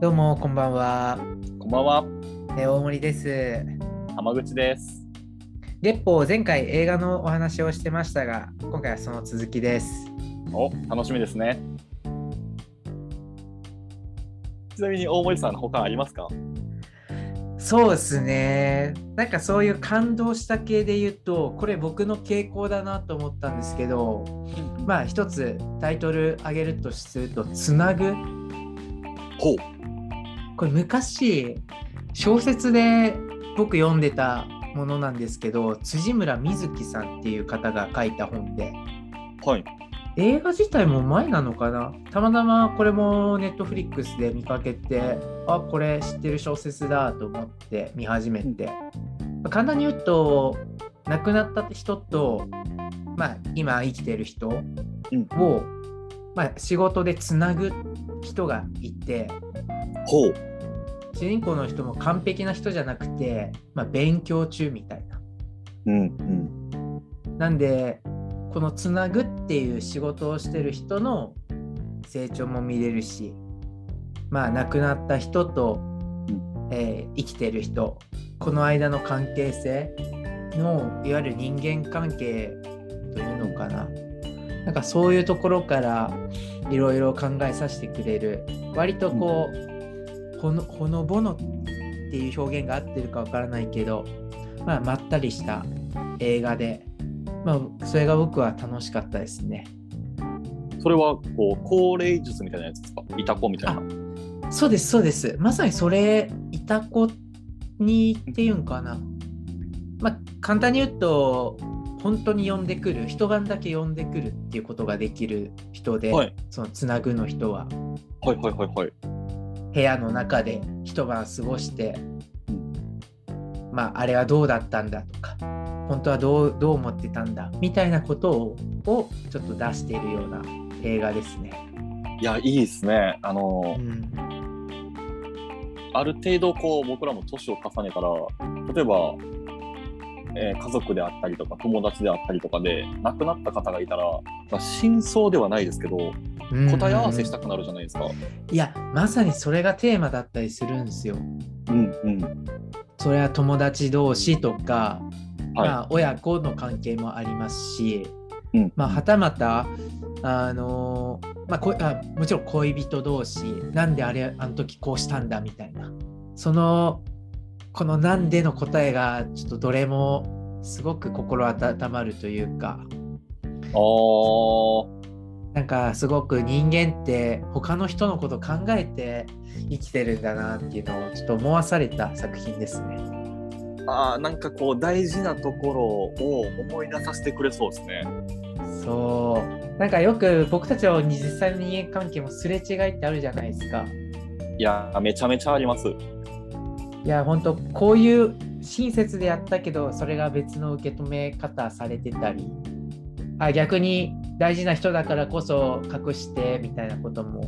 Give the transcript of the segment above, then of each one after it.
どうもこんばんは。こんばんは、えー大森です。浜口です。月報前回映画のお話をしてましたが、今回はその続きです。お、楽しみですね。ちなみに大森さん、他ありますか？そうですね。なんかそういう感動した系で言うと、これ僕の傾向だなと思ったんですけど、まあ一つタイトル挙げるとすると、つなぐ。ほう。これ昔小説で僕読んでたものなんですけど、辻村瑞希さんっていう方が書いた本で、はい。映画自体も前なのかな？たまたまこれもネットフリックスで見かけてあこれ知ってる小説だと思って見始めて、まあ簡単に言うと亡くなった人と、まあ、今生きてる人を、うん。まあ、仕事でつなぐ人がいてほう。主人公の人も完璧な人じゃなくて、まあ、勉強中みたいな。うん。うん。なんでこのつなぐっていう仕事をしてる人の成長も見れるしまあ亡くなった人と、えー生きてる人この間の関係性のいわゆる人間関係というのかななんかそういうところからいろいろ考えさせてくれる割とこう、ほのほのぼのっていう表現が合ってるかわからないけど、まあ、まったりした映画で、まあ、それが僕は楽しかったですね。それは、こう、高齢術みたいなやつですか？いた子みたいな。そうです、そうです。まさにそれ、いた子にっていうんかな。まあ、簡単に言うと、本当に呼んでくる、一晩だけ呼んでくるっていうことができる人で、はい。そのつなぐの人は、はいはいはいはい。部屋の中で一晩過ごして、まあ、あれはどうだったんだとか、本当はどうどう思ってたんだみたいなことををちょっと出しているような映画ですね。いや、いいですね。あのう、ん、ある程度、こう、僕らも年を重ねたら、例えば、えー家族であったりとか友達であったりとかで亡くなった方がいたら、まあ、真相ではないですけど答え合わせしたくなるじゃないですか。いやまさにそれがテーマだったりするんですよ。うんうん。それは友達同士とか、はいまあ、親子の関係もありますし、うんまあ、はたまたあのまあ、こあもちろん恋人同士なんであれあの時こうしたんだみたいなそのこの「なんで」の答えがちょっとどれもすごく心温まるというかあーなんかすごく人間って他の人のこと考えて生きてるんだなっていうのをちょっと思わされた作品ですね。あーなんかこう大事なところを思い出させてくれそうですね。そうなんかよく僕たちの実際の人間関係もすれ違いってあるじゃないですか。いやめちゃめちゃあります。いや本当こういう親切でやったけどそれが別の受け止め方されてたりあ逆に大事な人だからこそ隠してみたいなことも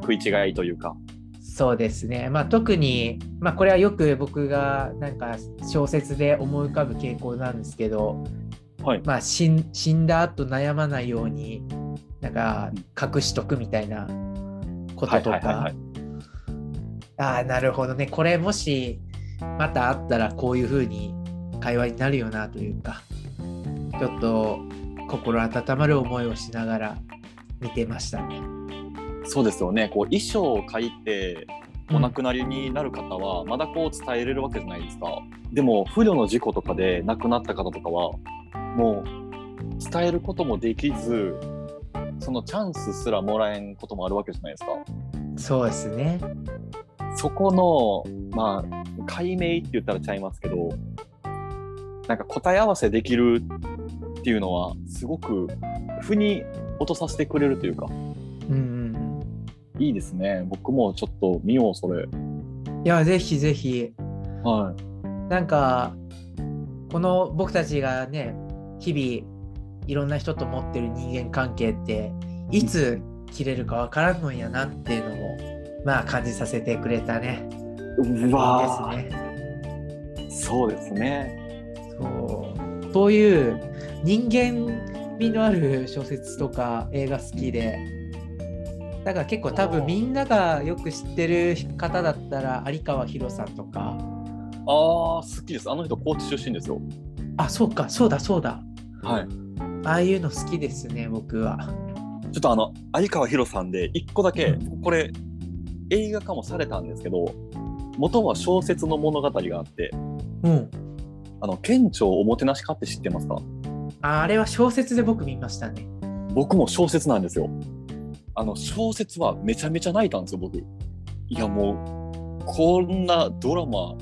食い違いというか。そうですね、まあ、特に、まあ、これはよく僕がなんか小説で思い浮かぶ傾向なんですけど、はい。まあ、死ん死んだ後悩まないようになんか隠しとくみたいなこととかああなるほどねこれもしまた会ったらこういう風に会話になるよなというかちょっと心温まる思いをしながら見てましたね。そうですよね。こう遺書を書いてお亡くなりになる方はまだこう伝えれるわけじゃないですか。でも不慮の事故とかで亡くなった方とかはもう伝えることもできずそのチャンスすらもらえんこともあるわけじゃないですか。そうですね。そこのまあ解明って言ったらちゃいますけどなんか答え合わせできるっていうのはすごく腑に落とさせてくれるというかうんうんうん。いいですね。僕もちょっと見ようそれ。いやぜひぜひ。はい。なんかこの僕たちがね日々いろんな人と持ってる人間関係っていつ切れるかわからんのやなっていうのもまあ感じさせてくれたね。うわですね。ーそうですね。そう。そういう人間味のある小説とか映画好きでだから結構多分みんながよく知ってる方だったら有川博さんとか。ああ好きです。あの人高知出身ですよ。あそうかそうだそうだ。はい。ああいうの好きですね僕は。ちょっとあの有川博さんで一個だけこれ映画化もされたんですけど元は小説の物語があってうん。あの県庁おもてなしかって知ってますか？ああれは小説で僕見ましたね。僕も小説なんですよ。あの小説はめちゃめちゃ泣いたんですよ僕。いやもうこんなドラマ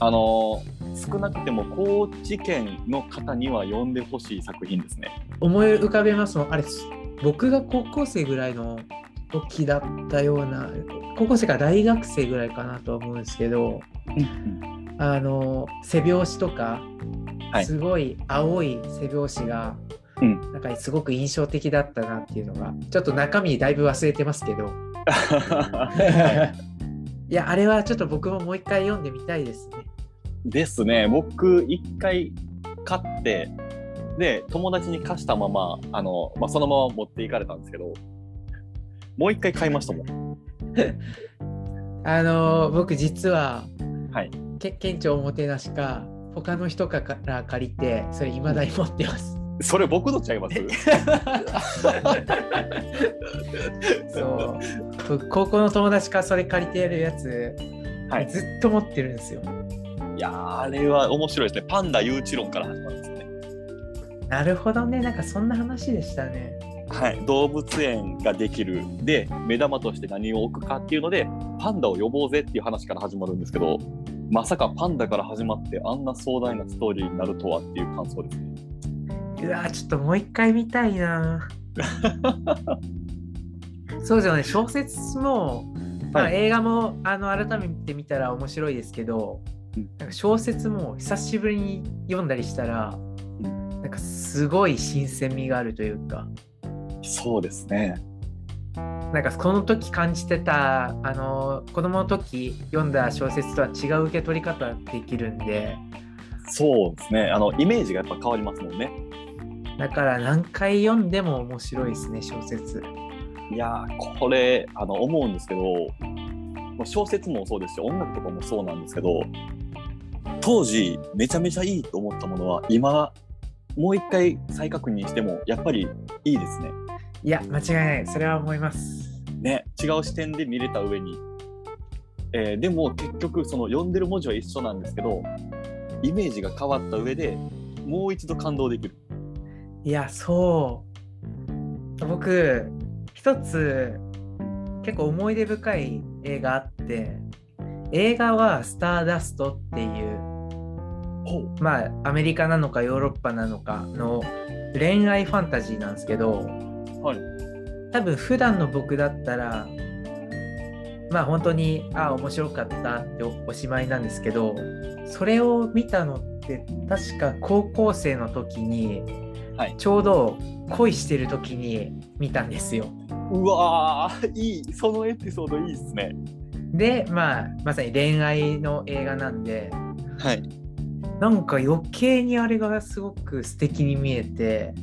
あの少なくても高知県の方には読んでほしい作品ですね。思い浮かべます。もんあれ僕が高校生ぐらいの時だったような高校生から大学生ぐらいかなとは思うんですけどあの背拍子とか、はいすごい青い背拍子が、うん。なんかすごく印象的だったなっていうのがちょっと中身だいぶ忘れてますけど。いやあれはちょっと僕ももう一回読んでみたいですね。ですね。僕一回買ってで友達に貸したままあの、まあ、そのまま持っていかれたんですけどもう一回買いましたもん。あの僕実は、はい。け 県庁おもてなしか他の人から借りてそれ未だに持ってます。それ僕のちゃいます？そう。僕高校の友達からそれ借りてやるやつ、はい。ずっと持ってるんですよ。いやーあれは面白いですね。パンダ誘致論から始まるんですよね。なるほどね。なんかそんな話でしたね。はい、動物園ができる。で目玉として何を置くかっていうのでパンダを呼ぼうぜっていう話から始まるんですけどまさかパンダから始まってあんな壮大なストーリーになるとはっていう感想ですね。うわーちょっともう一回見たいな。そうですよね小説も、まあ、はい。映画もあの改めて見たら面白いですけど、うん。なんか小説も久しぶりに読んだりしたら、なんかすごい新鮮味があるというか。そうですね。なんかこの時感じてたあの子供の時読んだ小説とは違う受け取り方できるんでそうですね。あのイメージがやっぱ変わりますもんね。だから何回読んでも面白いですね小説いやーこれあの思うんですけど小説もそうですし音楽とかもそうなんですけど当時めちゃめちゃいいと思ったものは今もう一回再確認してもやっぱりいいですね。いや間違いないそれは思いますね違う視点で見れた上に、えーでも結局その読んでる文字は一緒なんですけどイメージが変わった上でもう一度感動できる。いやそう。僕一つ結構思い出深い映画あって映画は「スターダスト」っていうほまあアメリカなのかヨーロッパなのかの恋愛ファンタジーなんですけどうはい多分普段の僕だったらまあ本当にああ面白かったっておおしまいなんですけどそれを見たのって確か高校生の時に、はいちょうど恋してる時に見たんですよ。うわーいいそのエピソードいいですね。でまあまさに恋愛の映画なんではい。なんか余計にあれがすごく素敵に見えて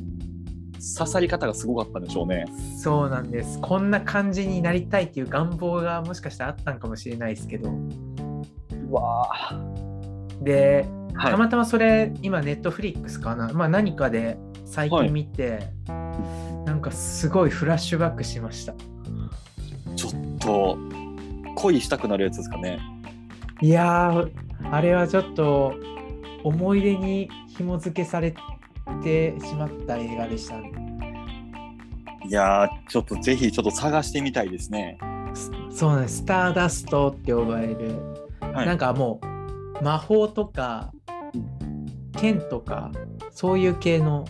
刺さり方がすごかったんでしょうね。そうなんです。こんな感じになりたいっていう願望がもしかしたらあったんかもしれないですけど。うわー。ではい。たまたまそれ今ネットフリックスかな、まあ、何かで最近見て、なんかすごいフラッシュバックしました。ちょっと恋したくなるやつですかね。いやーあれはちょっと思い出に紐付けされてしまった映画でした。ねいやーちょっとぜひちょっと探してみたいですね。そうなんです。スターダストって呼ばれる、はい。なんかもう魔法とか剣とかそういう系の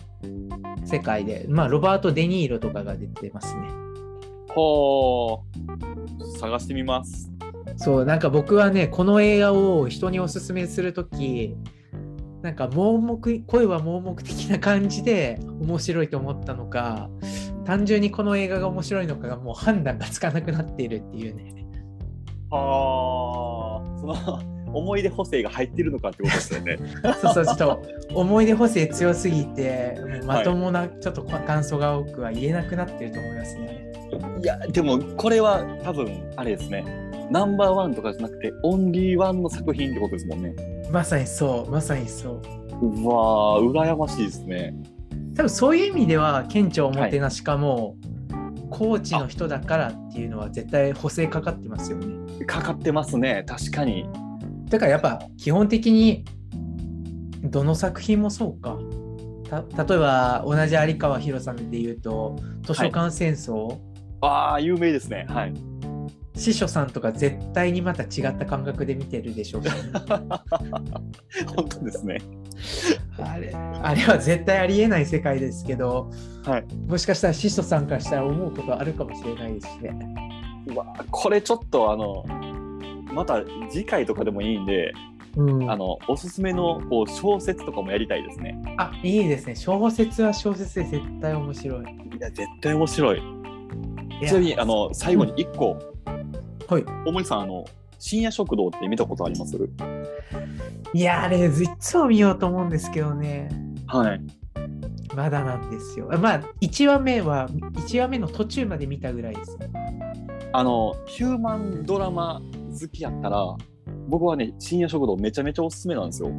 世界でまあロバート・デ・ニーロとかが出てますね。ほー。探してみます。そうなんか僕はねこの映画を人におすすめするときなんか盲目声は盲目的な感じで面白いと思ったのか単純にこの映画が面白いのかがもう判断がつかなくなっているっていうねはあその思い出補正が入ってるのかってことですよね。そうそう、ちょっと思い出補正強すぎて、まともな、ちょっと感想が多くは言えなくなってると思いますね。いやでもこれは多分あれですねナンバーワンとかじゃなくてオンリーワンの作品ってことですもんね。まさにそう、まさにそう。うわー羨ましいですね。多分そういう意味では県庁おもてなしかも、高知の人だからっていうのは絶対補正かかってますよね。かかってますね確かに。だからやっぱ基本的にどの作品もそうか。た例えば同じ有川博さんで言うと図書館戦争、ああ有名ですねはい。司書さんとか絶対にまた違った感覚で見てるでしょうし、本当ですね。あれあれは絶対ありえない世界ですけど、はい、もしかしたら司書さんからしたら思うことあるかもしれないですしね。うわこれちょっとあのまた次回とかでもいいんで、うん、あのおすすめのこう小説とかもやりたいですね。あいいですね。小説は小説で絶対面白い。いや絶対面白い。ちなみにあの最後に1個、はい。大森さんあの深夜食堂って見たことあります？いやあれいつも見ようと思うんですけどね。はい。まだなんですよ。まあ1話目は1話目の途中まで見たぐらいですね。あのヒューマンドラマ好きやったら僕はね深夜食堂めちゃめちゃおすすめなんですよ。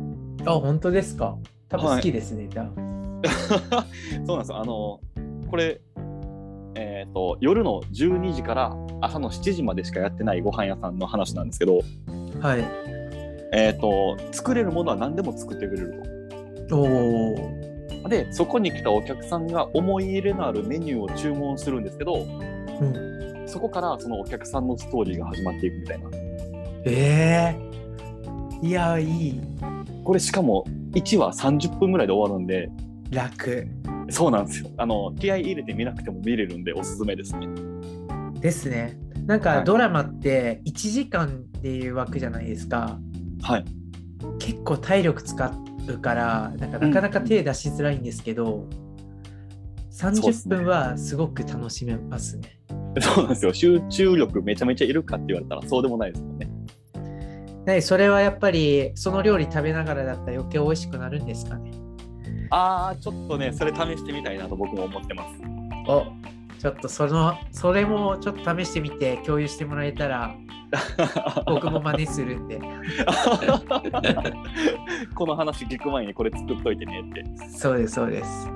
あ本当ですか？多分好きですね。じゃあ そうなんですよ。あのこれえー、と夜の12時から朝の7時までしかやってないご飯屋さんの話なんですけど、はい。えー、と作れるものは何でも作ってくれるおお。と。でそこに来たお客さんが思い入れのあるメニューを注文するんですけどうん。そこからそのお客さんのストーリーが始まっていくみたいな。ええいやいい。これしかも1話30分ぐらいで終わるんで楽そうなんですよ。あの気合い入れて見なくても見れるんでおすすめですね。ですね。なんはいかドラマって1時間っていう枠じゃないですか。はい。結構体力使うからなんかなかなか手出しづらいんですけど、そうっす30ね分はすごく楽しめますね。そうなんですよ。集中力めちゃめちゃいるかって言われたらそうでもないですもんね。でそれはやっぱりその料理食べながらだったら余計美味しくなるんですかね。ああ、ちょっとね、それ試してみたいなと僕も思ってます。おちょっとそのそれもちょっと試してみて共有してもらえたら 僕も真似するんで この話聞く前にこれ作っといてねって。そうですそうです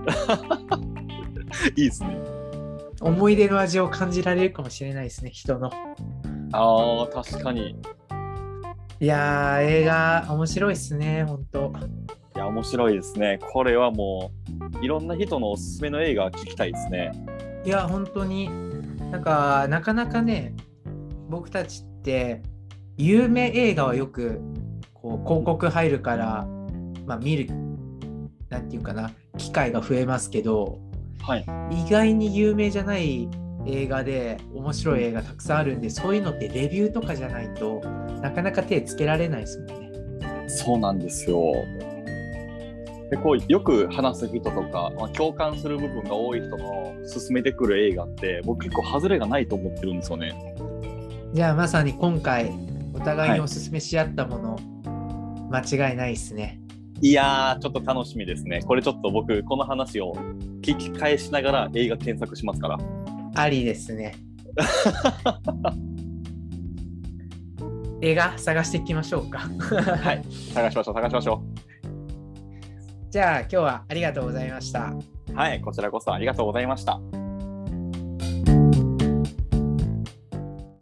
いいですね。思い出の味を感じられるかもしれないですね人のああ、確かに。いやー映画面白いっすね本当面白いですね。これはもう、いろんな人のおすすめの映画聞きたいですね。いや本当になんかなかなかね僕たちって有名映画はよくこう広告入るから、まあ、見るなんていうかな機会が増えますけどはい。意外に有名じゃない映画で面白い映画たくさんあるんでそういうのってレビューとかじゃないとなかなか手つけられないですもんね。そうなんですよ。でこうよく話す人とか、まあ、共感する部分が多い人の勧めてくる映画って僕結構外れがないと思ってるんですよね。じゃあまさに今回お互いにおすすめし合ったもの、間違いないですね。いやーちょっと楽しみですね。これちょっと僕この話を聞き返しながら映画検索しますから。ありですね。映画探していきましょうか。はい。探しましょう探しましょじゃあ今日はありがとうございました。はいこちらこそありがとうございました。